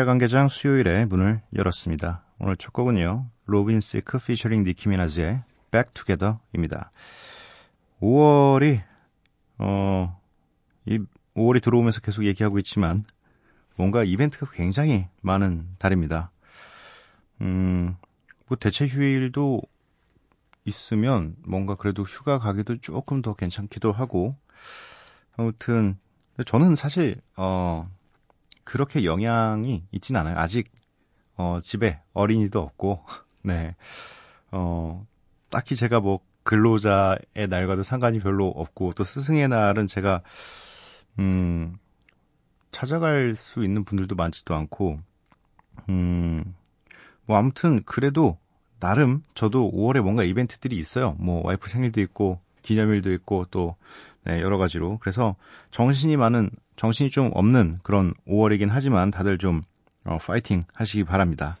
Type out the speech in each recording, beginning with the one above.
야간 개장 수요일에 문을 열었습니다. 오늘 첫 곡은요. 로빈 시크 피처링 니키 미나즈의 Back Together입니다. 5월이 어, 이 5월이 들어오면서 계속 얘기하고 있지만 뭔가 이벤트가 굉장히 많은 달입니다. 음, 뭐 대체 휴일도 있으면 뭔가 그래도 휴가 가기도 조금 더 괜찮기도 하고 아무튼 저는 사실 어 그렇게 영향이 있진 않아요. 아직 어 집에 어린이도 없고 네. 어 딱히 제가 뭐 근로자의 날과도 상관이 별로 없고 또 스승의 날은 제가 음 찾아갈 수 있는 분들도 많지도 않고 음 뭐 아무튼 그래도 나름 저도 5월에 뭔가 이벤트들이 있어요. 뭐 와이프 생일도 있고 기념일도 있고 또 네, 여러 가지로 그래서 정신이 많은 정신이 좀 없는 그런 5월이긴 하지만 다들 좀 어, 파이팅 하시기 바랍니다.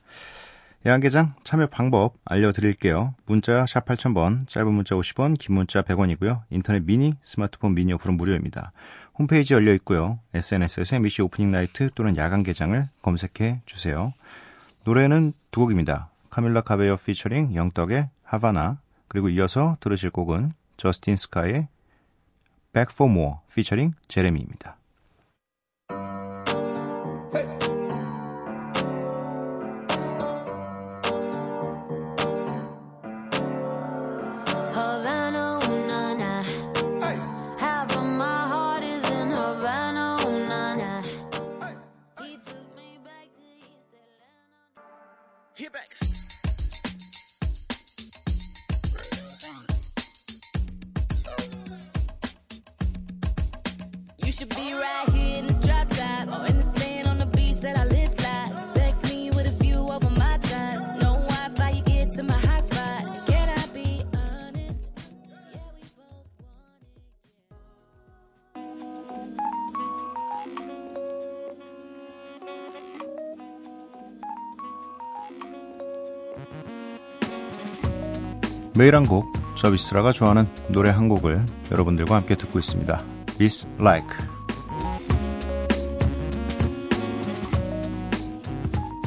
야간개장 참여 방법 알려드릴게요. 문자 샵 8000번, 짧은 문자 50원, 긴 문자 100원이고요. 인터넷 미니, 스마트폰 미니 어플은 무료입니다. 홈페이지 열려 있고요. SNS에서 MBC Opening Night 또는 야간 개장을 검색해 주세요. 노래는 두 곡입니다. 카밀라 카베요 featuring Young Thug의 하바나 그리고 이어서 들으실 곡은 저스틴 스카의 Back for More 피처링 제레미입니다. Should be right here in this drop top. Or in the sand on the beach that I live slide. Sex me with a view over my ties. No Wi Fi, you get to my hot spot. Can I be honest? Yeah, we both want it. 매일 한 곡, 저비스라가 좋아하는 노래 한 곡을 여러분들과 함께 듣고 있습니다. Miss Like.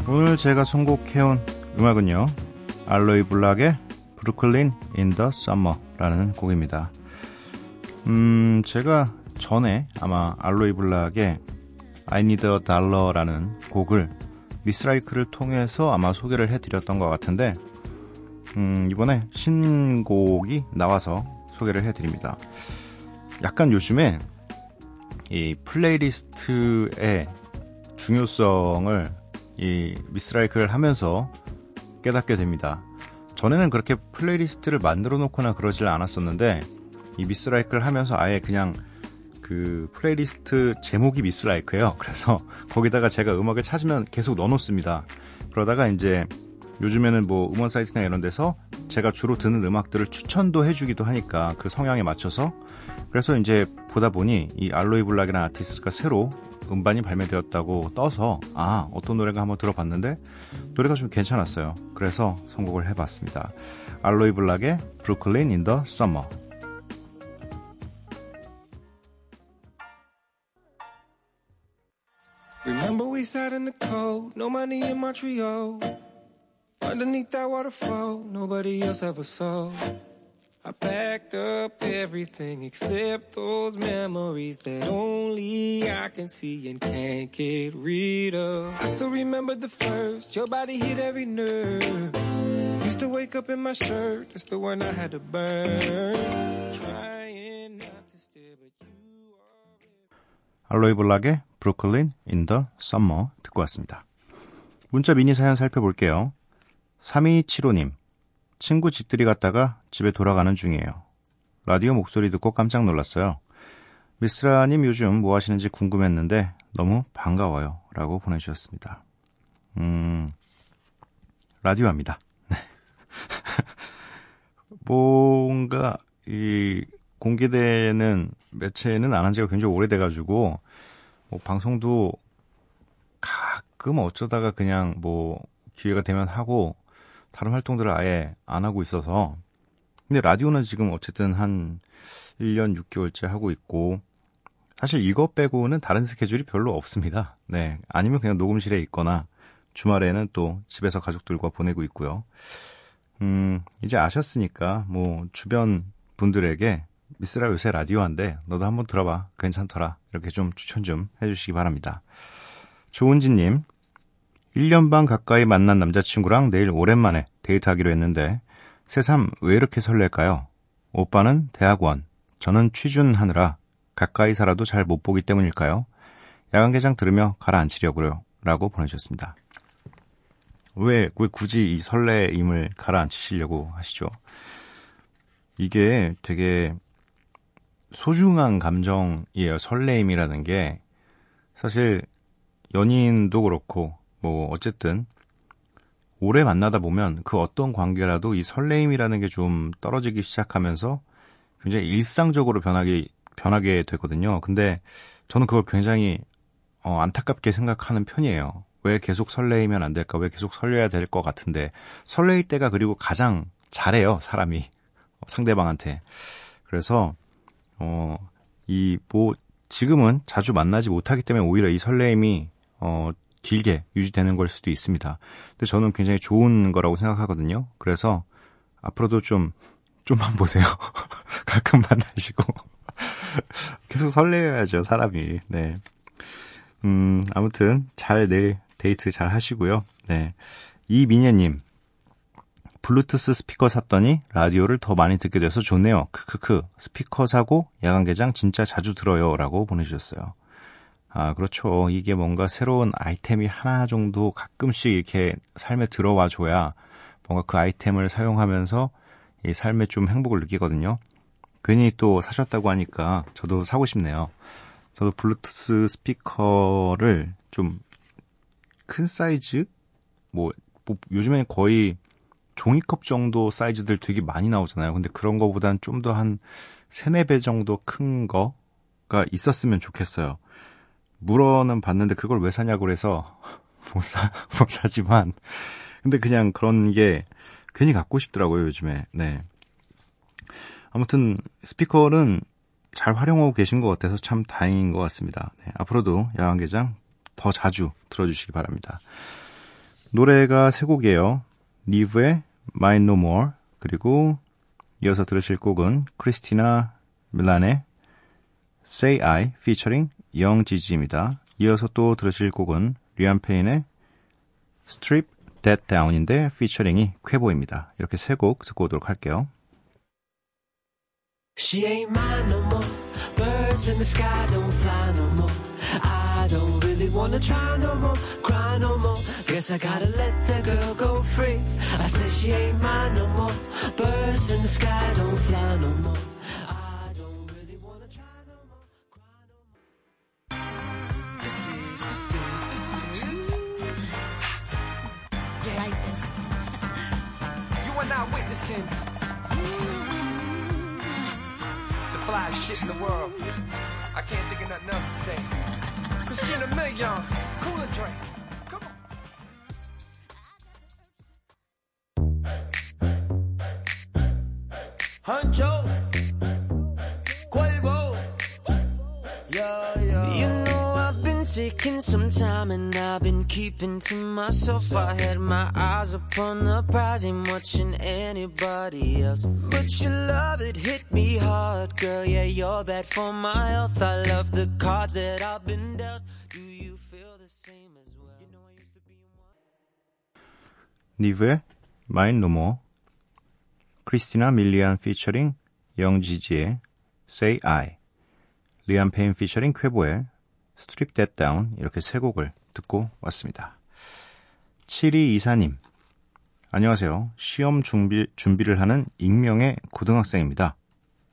오늘 제가 선곡해온 음악은요, 알로이 블락의 브루클린 in the Summer라는 곡입니다. 음, 제가 전에 아마 알로이 블락의 I Need a Dollar라는 곡을 미스라이크를 통해서 아마 소개를 해드렸던 것 같은데, 음, 이번에 신곡이 나와서 소개를 해드립니다. 약간 요즘에 이 playlist의 중요성을 이 미쓰라이크를 하면서 깨닫게 됩니다. 전에는 그렇게 playlist를 만들어 놓거나 그러질 않았었는데 이 미쓰라이크를 하면서 아예 그냥 그 플레이리스트 제목이 미쓰라이크예요. 그래서 거기다가 제가 음악을 찾으면 계속 넣어 놓습니다. 그러다가 이제 요즘에는 뭐 음원 사이트나 이런 데서 제가 주로 듣는 음악들을 추천도 해주기도 하니까 그 성향에 맞춰서 그래서 이제 보다 보니 이 Aloe Blacc이라는 아티스트가 새로 음반이 발매되었다고 떠서 아 어떤 노래가 한번 들어봤는데 노래가 좀 괜찮았어요. 그래서 선곡을 해봤습니다. Aloe Blacc의 Brooklyn in the Summer Remember we sat in the cold, no money in Montreal. Underneath that waterfall, nobody else ever saw. I packed up everything except those memories that only I can see and can't get rid of. I still remember the first, your body hit every nerve. Used to wake up in my shirt, that's the one I had to burn. Trying not to stare, but you are. 알로이 블락의 브루클린 인 더 썸머 듣고 왔습니다. 문자 미니 사연 살펴볼게요. 3275님, 친구 집들이 갔다가 집에 돌아가는 중이에요. 라디오 목소리 듣고 깜짝 놀랐어요. 미스라님 요즘 뭐 하시는지 궁금했는데 너무 반가워요. 라고 보내주셨습니다. 음, 라디오 합니다. 네. 뭔가, 이, 공개되는 매체는 안 한 지가 굉장히 오래돼가지고, 뭐 방송도 가끔 어쩌다가 그냥 뭐 기회가 되면 하고, 다른 활동들을 아예 안 하고 있어서, 근데 라디오는 지금 어쨌든 한 1년 6개월째 하고 있고, 사실 이거 빼고는 다른 스케줄이 별로 없습니다. 네. 아니면 그냥 녹음실에 있거나, 주말에는 또 집에서 가족들과 보내고 있고요. 음, 이제 아셨으니까, 뭐, 주변 분들에게 미스라 요새 라디오 한데 너도 한번 들어봐. 괜찮더라. 이렇게 좀 추천 좀 해주시기 바랍니다. 조은지님, 1년 반 가까이 만난 남자친구랑 내일 오랜만에 데이트하기로 했는데 새삼 왜 이렇게 설렐까요? 오빠는 대학원, 저는 취준하느라 가까이 살아도 잘 못 보기 때문일까요? 야간 개장 들으며 가라앉히려고요. 라고 보내주셨습니다. 왜, 왜 굳이 이 설레임을 가라앉히시려고 하시죠? 이게 되게 소중한 감정이에요. 설레임이라는 게 사실 연인도 그렇고 뭐 어쨌든 오래 만나다 보면 그 어떤 관계라도 이 설레임이라는 게 좀 떨어지기 시작하면서 굉장히 일상적으로 변하게 변하게 되거든요. 근데 저는 그걸 굉장히 어, 안타깝게 생각하는 편이에요. 왜 계속 설레이면 안 될까? 왜 계속 설레야 될 것 같은데 설레일 때가 그리고 가장 잘해요 사람이 상대방한테. 그래서 어, 이, 뭐, 지금은 자주 만나지 못하기 때문에 오히려 이 설레임이, 어, 길게 유지되는 걸 수도 있습니다. 근데 저는 굉장히 좋은 거라고 생각하거든요. 그래서 앞으로도 좀, 좀만 보세요. 가끔 만나시고. 계속 설레야죠, 사람이. 네. 음, 아무튼, 잘 내일 데이트 잘 하시고요. 네. 이민혜님, 블루투스 스피커 샀더니 라디오를 더 많이 듣게 돼서 좋네요. 크크크. 스피커 사고 야간 개장 진짜 자주 들어요. 라고 보내주셨어요. 아, 그렇죠. 이게 뭔가 새로운 아이템이 하나 정도 가끔씩 이렇게 삶에 들어와 줘야 뭔가 그 아이템을 사용하면서 이 삶에 좀 행복을 느끼거든요. 괜히 또 사셨다고 하니까 저도 사고 싶네요. 저도 블루투스 스피커를 좀 큰 사이즈? 뭐, 뭐 요즘에는 거의 종이컵 정도 사이즈들 되게 많이 나오잖아요. 근데 그런 거보단 좀 더한 3, 4배 정도 큰 거가 있었으면 좋겠어요. 물어는 봤는데 그걸 왜 사냐고 그래서 못 사, 못 사지만. 근데 그냥 그런 게 괜히 갖고 싶더라고요, 요즘에. 네. 아무튼 스피커는 잘 활용하고 계신 것 같아서 참 다행인 것 같습니다. 네, 앞으로도 야간개장 더 자주 들어주시기 바랍니다. 노래가 세 곡이에요. 니브의 Mine No More 그리고 이어서 들으실 곡은 크리스티나 밀란의 Say I featuring 영지지입니다. 이어서 또 들으실 곡은 리안 페인의 Strip That Down인데 피처링이 쾌보입니다. 이렇게 세 곡 듣고 오도록 할게요. She ain't mine no more. Birds in the sky don't fly no more. I don't really wanna try no more, cry no more. Guess I gotta let the girl go free. I said she ain't mine no more. Birds in the sky don't fly no more. Shit in the world. I can't think of nothing else to say. Christina Milian, cool and drink. Come on. Huncho, taking some time and I've been keeping to myself. I had my eyes upon the prize, ain't watching anybody else. But your love it hit me hard, girl. Yeah, you're bad for my health. I love the cards that I've been dealt. Do you feel the same as well? You know I used to be one. 니브의 Mine No More 크리스티나 밀리안 피처링 영지지의 Say I 리안 페인 피처링 쾌보의 Strip That Down 이렇게 세 곡을 듣고 왔습니다. 7224님 안녕하세요. 시험 준비, 준비를 하는 익명의 고등학생입니다.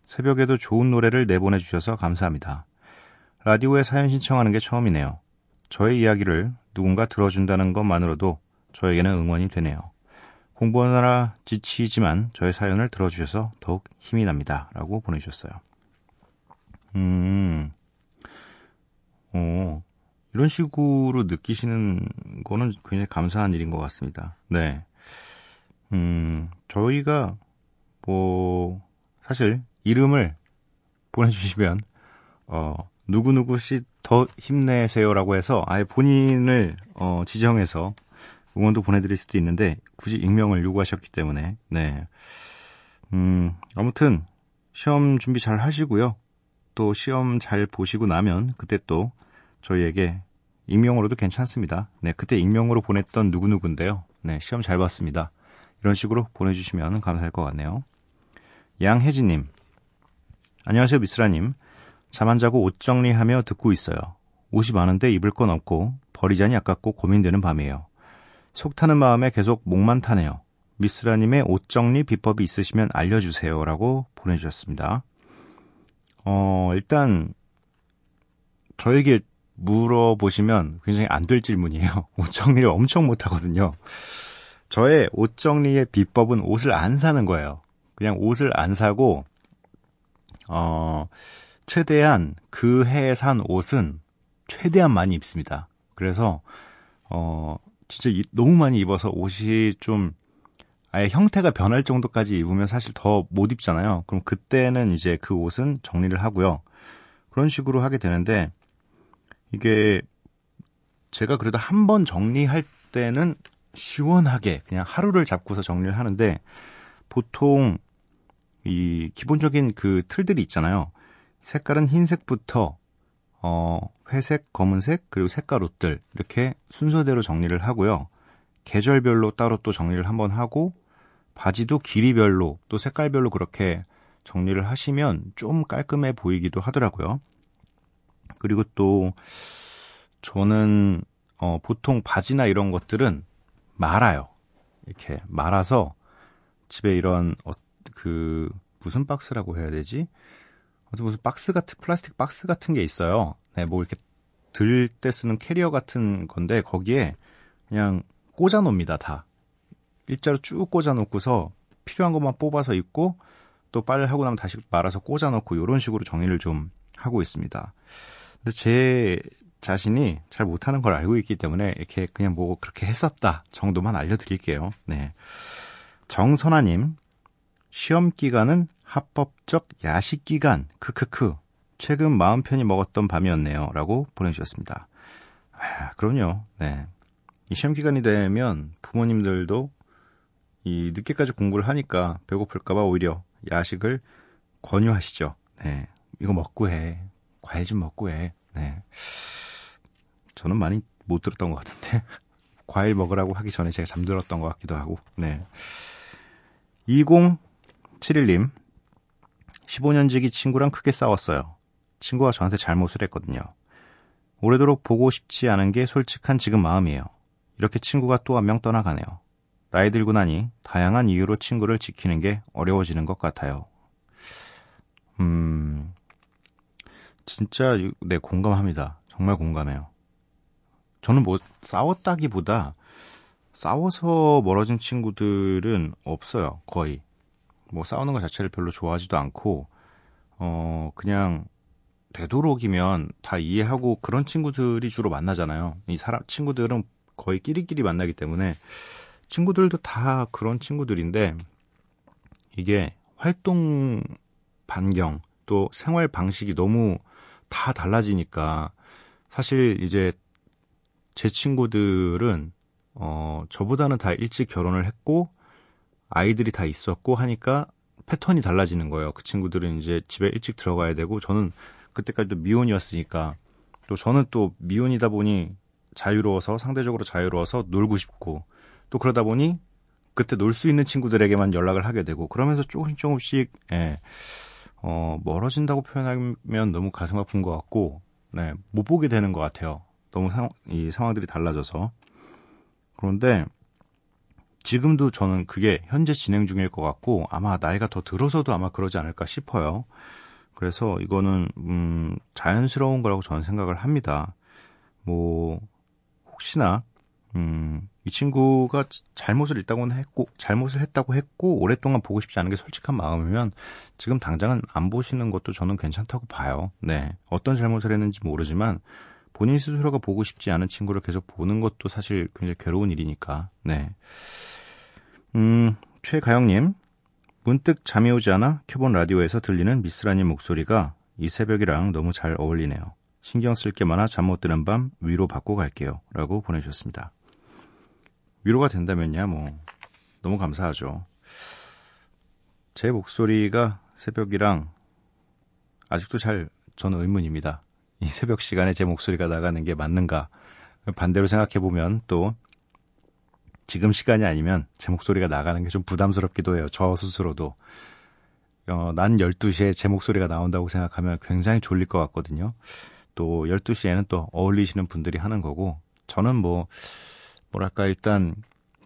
새벽에도 좋은 노래를 내보내 주셔서 감사합니다. 라디오에 사연 신청하는 게 처음이네요. 저의 이야기를 누군가 들어준다는 것만으로도 저에게는 응원이 되네요. 공부하느라 지치지만 저의 사연을 들어주셔서 더욱 힘이 납니다. 라고 보내주셨어요. 음, 어, 이런 식으로 느끼시는 거는 굉장히 감사한 일인 것 같습니다. 네. 음, 저희가, 뭐, 사실, 이름을 보내주시면, 어, 누구누구 씨 더 힘내세요라고 해서 아예 본인을, 어, 지정해서 응원도 보내드릴 수도 있는데, 굳이 익명을 요구하셨기 때문에, 네. 음, 아무튼, 시험 준비 잘 하시고요. 또 시험 잘 보시고 나면, 그때 또 저희에게 익명으로도 괜찮습니다. 네, 그때 익명으로 보냈던 누구누구인데요. 네, 시험 잘 봤습니다. 이런 식으로 보내주시면 감사할 것 같네요. 양혜진님. 안녕하세요, 미스라님. 잠 안 자고 옷 정리하며 듣고 있어요. 옷이 많은데 입을 건 없고 버리자니 아깝고 고민되는 밤이에요. 속 타는 마음에 계속 목만 타네요. 미스라님의 옷 정리 비법이 있으시면 알려주세요. 라고 보내주셨습니다. 어, 일단, 저에게 물어보시면 굉장히 안 될 질문이에요. 옷 정리를 엄청 못하거든요. 저의 옷 정리의 비법은 옷을 안 사는 거예요. 그냥 옷을 안 사고, 어, 최대한 그 해에 산 옷은 최대한 많이 입습니다. 그래서, 어, 진짜 이, 너무 많이 입어서 옷이 좀 아예 형태가 변할 정도까지 입으면 사실 더 못 입잖아요. 그럼 그때는 이제 그 옷은 정리를 하고요. 그런 식으로 하게 되는데, 이게 제가 그래도 한 번 정리할 때는 시원하게 그냥 하루를 잡고서 정리를 하는데 보통 이 기본적인 그 틀들이 있잖아요. 색깔은 흰색부터 어 회색, 검은색 그리고 색깔 옷들 이렇게 순서대로 정리를 하고요. 계절별로 따로 또 정리를 한번 하고 바지도 길이별로 또 색깔별로 그렇게 정리를 하시면 좀 깔끔해 보이기도 하더라고요. 그리고 또 저는 어, 보통 바지나 이런 것들은 말아요. 이렇게 말아서 집에 이런 어, 그 무슨 박스라고 해야 되지? 무슨 박스 같은 플라스틱 박스 같은 게 있어요. 네, 뭐 이렇게 들 때 쓰는 캐리어 같은 건데 거기에 그냥 꽂아 놓습니다, 다. 일자로 쭉 꽂아 놓고서 필요한 것만 뽑아서 입고 또 빨래 하고 나면 다시 말아서 꽂아 놓고 이런 식으로 정리를 좀 하고 있습니다. 근데 제 자신이 잘 못하는 걸 알고 있기 때문에 이렇게 그냥 뭐 그렇게 했었다 정도만 알려드릴게요. 네. 정선아님, 시험 기간은 합법적 야식 기간, 크크크. 최근 마음 편히 먹었던 밤이었네요. 라고 보내주셨습니다. 아, 그럼요. 네. 이 시험 기간이 되면 부모님들도 이 늦게까지 공부를 하니까 배고플까봐 오히려 야식을 권유하시죠. 네. 이거 먹고 해. 과일 좀 먹고 해. 네. 저는 많이 못 들었던 것 같은데. 과일 먹으라고 하기 전에 제가 잠들었던 것 같기도 하고. 네. 2071님. 15년 지기 친구랑 크게 싸웠어요. 친구가 저한테 잘못을 했거든요. 오래도록 보고 싶지 않은 게 솔직한 지금 마음이에요. 이렇게 친구가 또 한 명 떠나가네요. 나이 들고 나니 다양한 이유로 친구를 지키는 게 어려워지는 것 같아요. 음, 진짜, 네, 공감합니다. 정말 공감해요. 저는 뭐, 싸웠다기보다, 싸워서 멀어진 친구들은 없어요, 거의. 뭐, 싸우는 것 자체를 별로 좋아하지도 않고, 어, 그냥, 되도록이면 다 이해하고 그런 친구들이 주로 만나잖아요. 이 사람, 친구들은 거의 끼리끼리 만나기 때문에, 친구들도 다 그런 친구들인데, 이게 활동 반경, 또 생활 방식이 너무 다 달라지니까 사실 이제 제 친구들은 어 저보다는 다 일찍 결혼을 했고 아이들이 다 있었고 하니까 패턴이 달라지는 거예요. 그 친구들은 이제 집에 일찍 들어가야 되고 저는 그때까지도 미혼이었으니까 또 저는 또 미혼이다 보니 자유로워서 상대적으로 자유로워서 놀고 싶고 또 그러다 보니 그때 놀 수 있는 친구들에게만 연락을 하게 되고 그러면서 조금씩 조금씩 예. 어, 멀어진다고 표현하면 너무 가슴 아픈 것 같고, 네, 못 보게 되는 것 같아요. 너무 상, 이 상황들이 달라져서. 그런데, 지금도 저는 그게 현재 진행 중일 것 같고 아마 나이가 더 들어서도 아마 그러지 않을까 싶어요. 그래서 이거는 음 자연스러운 거라고 저는 생각을 합니다. 뭐 혹시나 음, 이 친구가 잘못을 했다고는 했고, 잘못을 했다고 했고, 오랫동안 보고 싶지 않은 게 솔직한 마음이면, 지금 당장은 안 보시는 것도 저는 괜찮다고 봐요. 네. 어떤 잘못을 했는지 모르지만, 본인 스스로가 보고 싶지 않은 친구를 계속 보는 것도 사실 굉장히 괴로운 일이니까, 네. 음, 최가영님, 문득 잠이 오지 않아 켜본 라디오에서 들리는 미스라님 목소리가 이 새벽이랑 너무 잘 어울리네요. 신경 쓸 게 많아 잠 못 드는 밤 위로 받고 갈게요. 라고 보내주셨습니다. 위로가 된다면야 뭐 너무 감사하죠. 제 목소리가 새벽이랑 아직도 잘 저는 의문입니다. 이 새벽 시간에 제 목소리가 나가는 게 맞는가? 반대로 생각해 보면 또 지금 시간이 아니면 제 목소리가 나가는 게 좀 부담스럽기도 해요. 저 스스로도. 어, 난 12시에 제 목소리가 나온다고 생각하면 굉장히 졸릴 것 같거든요. 또 12시에는 또 어울리시는 분들이 하는 거고 저는 뭐 뭐랄까 일단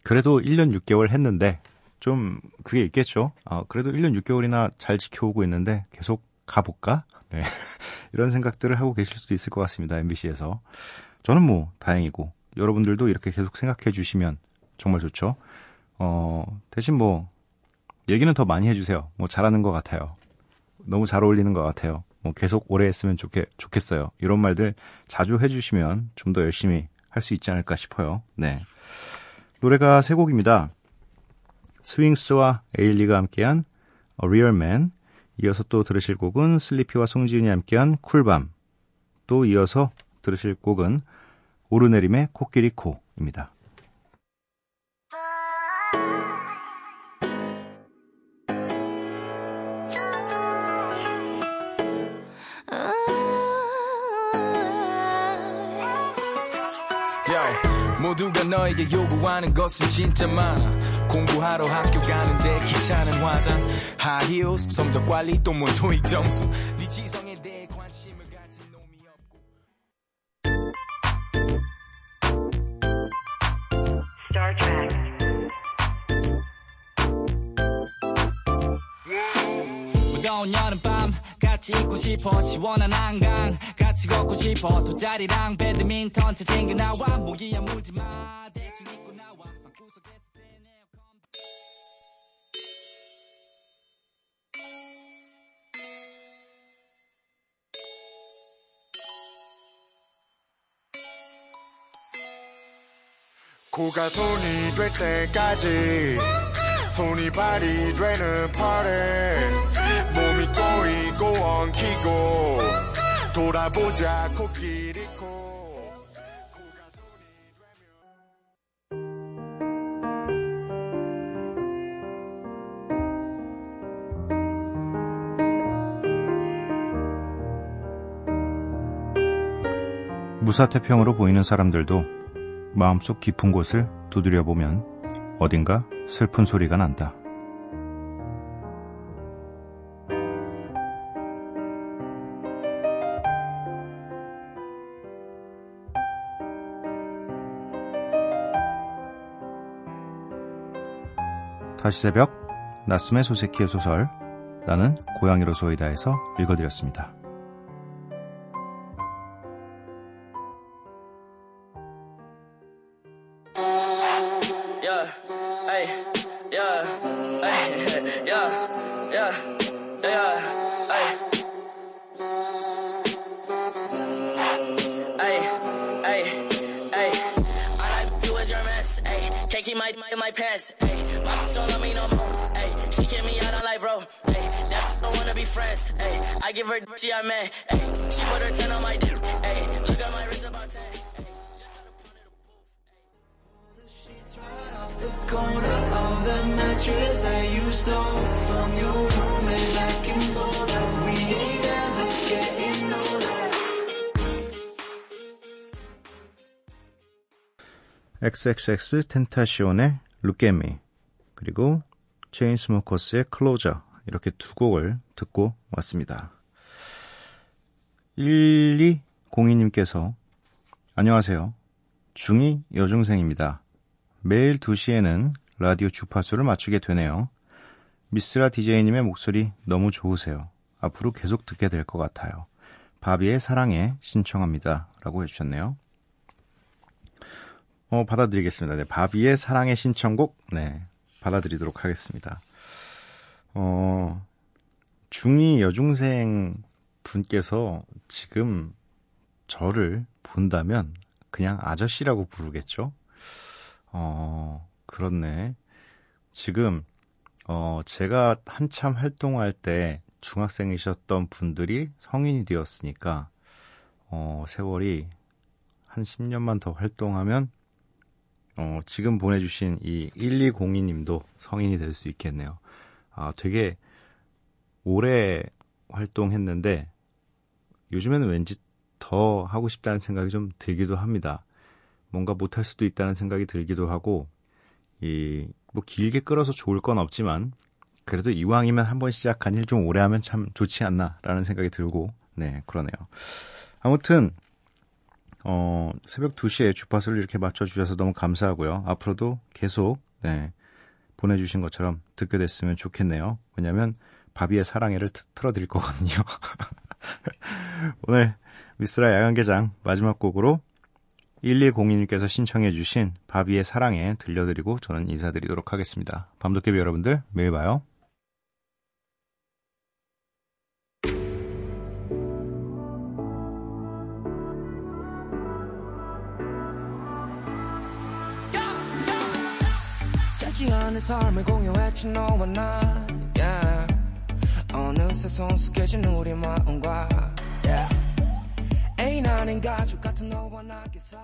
그래도 1년 6개월 했는데 좀 그게 있겠죠. 어, 그래도 1년 6개월이나 잘 지켜오고 있는데 계속 가볼까? 네. 이런 생각들을 하고 계실 수도 있을 것 같습니다. MBC에서. 저는 뭐 다행이고 여러분들도 이렇게 계속 생각해 주시면 정말 좋죠. 어, 대신 뭐 얘기는 더 많이 해주세요. 뭐 잘하는 것 같아요. 너무 잘 어울리는 것 같아요. 뭐 계속 오래 했으면 좋겠, 좋겠어요. 이런 말들 자주 해주시면 좀 더 열심히 할 수 있지 않을까 싶어요. 네. 노래가 세 곡입니다. 스윙스와 에일리가 함께한 A Real Man, 이어서 또 들으실 곡은 슬리피와 송지은이 함께한 쿨밤, 또 이어서 들으실 곡은 오르내림의 코끼리 코입니다. Yo, 모두가 너에게 요구하는 것은 진짜 많아. 공부하러 학교 가는데 귀찮은 화장. Heels, 성적 관리 또뭐 토익 점수. 네 지성에 대해 관심을 가진 놈이 없고. Star Trek. 무더운 여름밤 같이 있고 싶어 시원한 한강 같이 걷고 싶어. 돗자리랑 배드민턴 채 챙겨 나와. 모기야 물지마. 대충 입고 나와. 방구석에서 코가 손이 될 때까지 손이 발이 되는 party 몸이 꼬이고 엉키고 돌아보자 코끼리 코 무사태평으로 보이는 사람들도 마음속 깊은 곳을 두드려 보면 어딘가 슬픈 소리가 난다. 다시 새벽 나스의 소세키의 소설 나는 고양이로 소이다에서 읽어드렸습니다. My sister don't love me no more, hey. She kick me out on life, bro, hey. That's don't wanna be friends, hey. I give her she I man, hey. She put her ten on my dick, hey. Look at my wrist about ten. the corner of the mattress that you stole from your roommate. I can know that we ain't ever getting older. XXX 텐타시온의 Look at Me 그리고 체인스모커스의 Closer 이렇게 두 곡을 듣고 왔습니다. 1202님께서 안녕하세요. 중2 여중생입니다. 매일 2시에는 라디오 주파수를 맞추게 되네요. 미스라 DJ님의 목소리 너무 좋으세요. 앞으로 계속 듣게 될 것 같아요. 바비의 사랑에 신청합니다. 라고 해주셨네요. 어, 받아드리겠습니다. 네, 바비의 사랑의 신청곡, 네, 받아드리도록 하겠습니다. 어, 중2 여중생 분께서 지금 저를 본다면 그냥 아저씨라고 부르겠죠? 어, 그렇네. 지금, 어, 제가 한참 활동할 때 중학생이셨던 분들이 성인이 되었으니까, 어, 세월이 한 10년만 더 활동하면, 어, 지금 보내주신 이 1202님도 성인이 될 수 있겠네요. 아, 되게 오래 활동했는데, 요즘에는 왠지 더 하고 싶다는 생각이 좀 들기도 합니다. 뭔가 못할 수도 있다는 생각이 들기도 하고, 이, 뭐 길게 끌어서 좋을 건 없지만, 그래도 이왕이면 한번 시작한 일 좀 오래 하면 참 좋지 않나라는 생각이 들고, 네, 그러네요. 아무튼, 어, 새벽 2시에 주파수를 이렇게 맞춰주셔서 너무 감사하고요. 앞으로도 계속, 네, 보내주신 것처럼 듣게 됐으면 좋겠네요. 왜냐면, 바비의 사랑해를 트- 틀어드릴 거거든요. 오늘 미스라 야간개장 마지막 곡으로 1202님께서 신청해주신 바비의 사랑해 들려드리고 저는 인사드리도록 하겠습니다. 밤도깨비 여러분들 매일 봐요. 짧지 않은 삶을 공유했지 너와 나 yeah. 어느새 성숙해진 우리 마음과 yeah. 애인 아닌 가족 같은 너와 나 기사